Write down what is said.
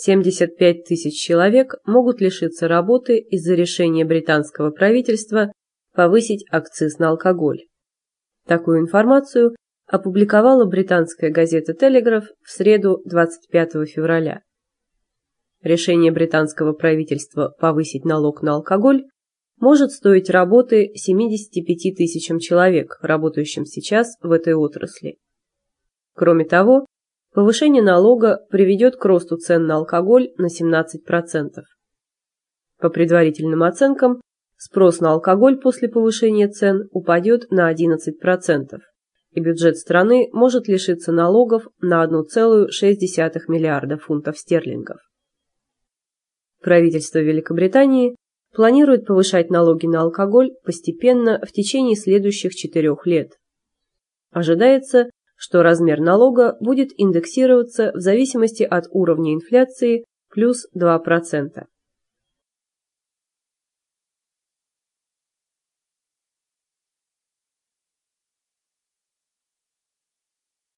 75 тысяч человек могут лишиться работы из-за решения британского правительства повысить акциз на алкоголь. Такую информацию опубликовала британская газета «Телеграф» в среду 25 февраля. Решение британского правительства повысить налог на алкоголь может стоить работы 75 тысячам человек, работающим сейчас в этой отрасли. Кроме того, повышение налога приведет к росту цен на алкоголь на 17%. По предварительным оценкам, спрос на алкоголь после повышения цен упадет на 11%, и бюджет страны может лишиться налогов на 1,6 миллиарда фунтов стерлингов. Правительство Великобритании планирует повышать налоги на алкоголь постепенно в течение следующих четырех лет. Ожидается, что размер налога будет индексироваться в зависимости от уровня инфляции плюс 2%.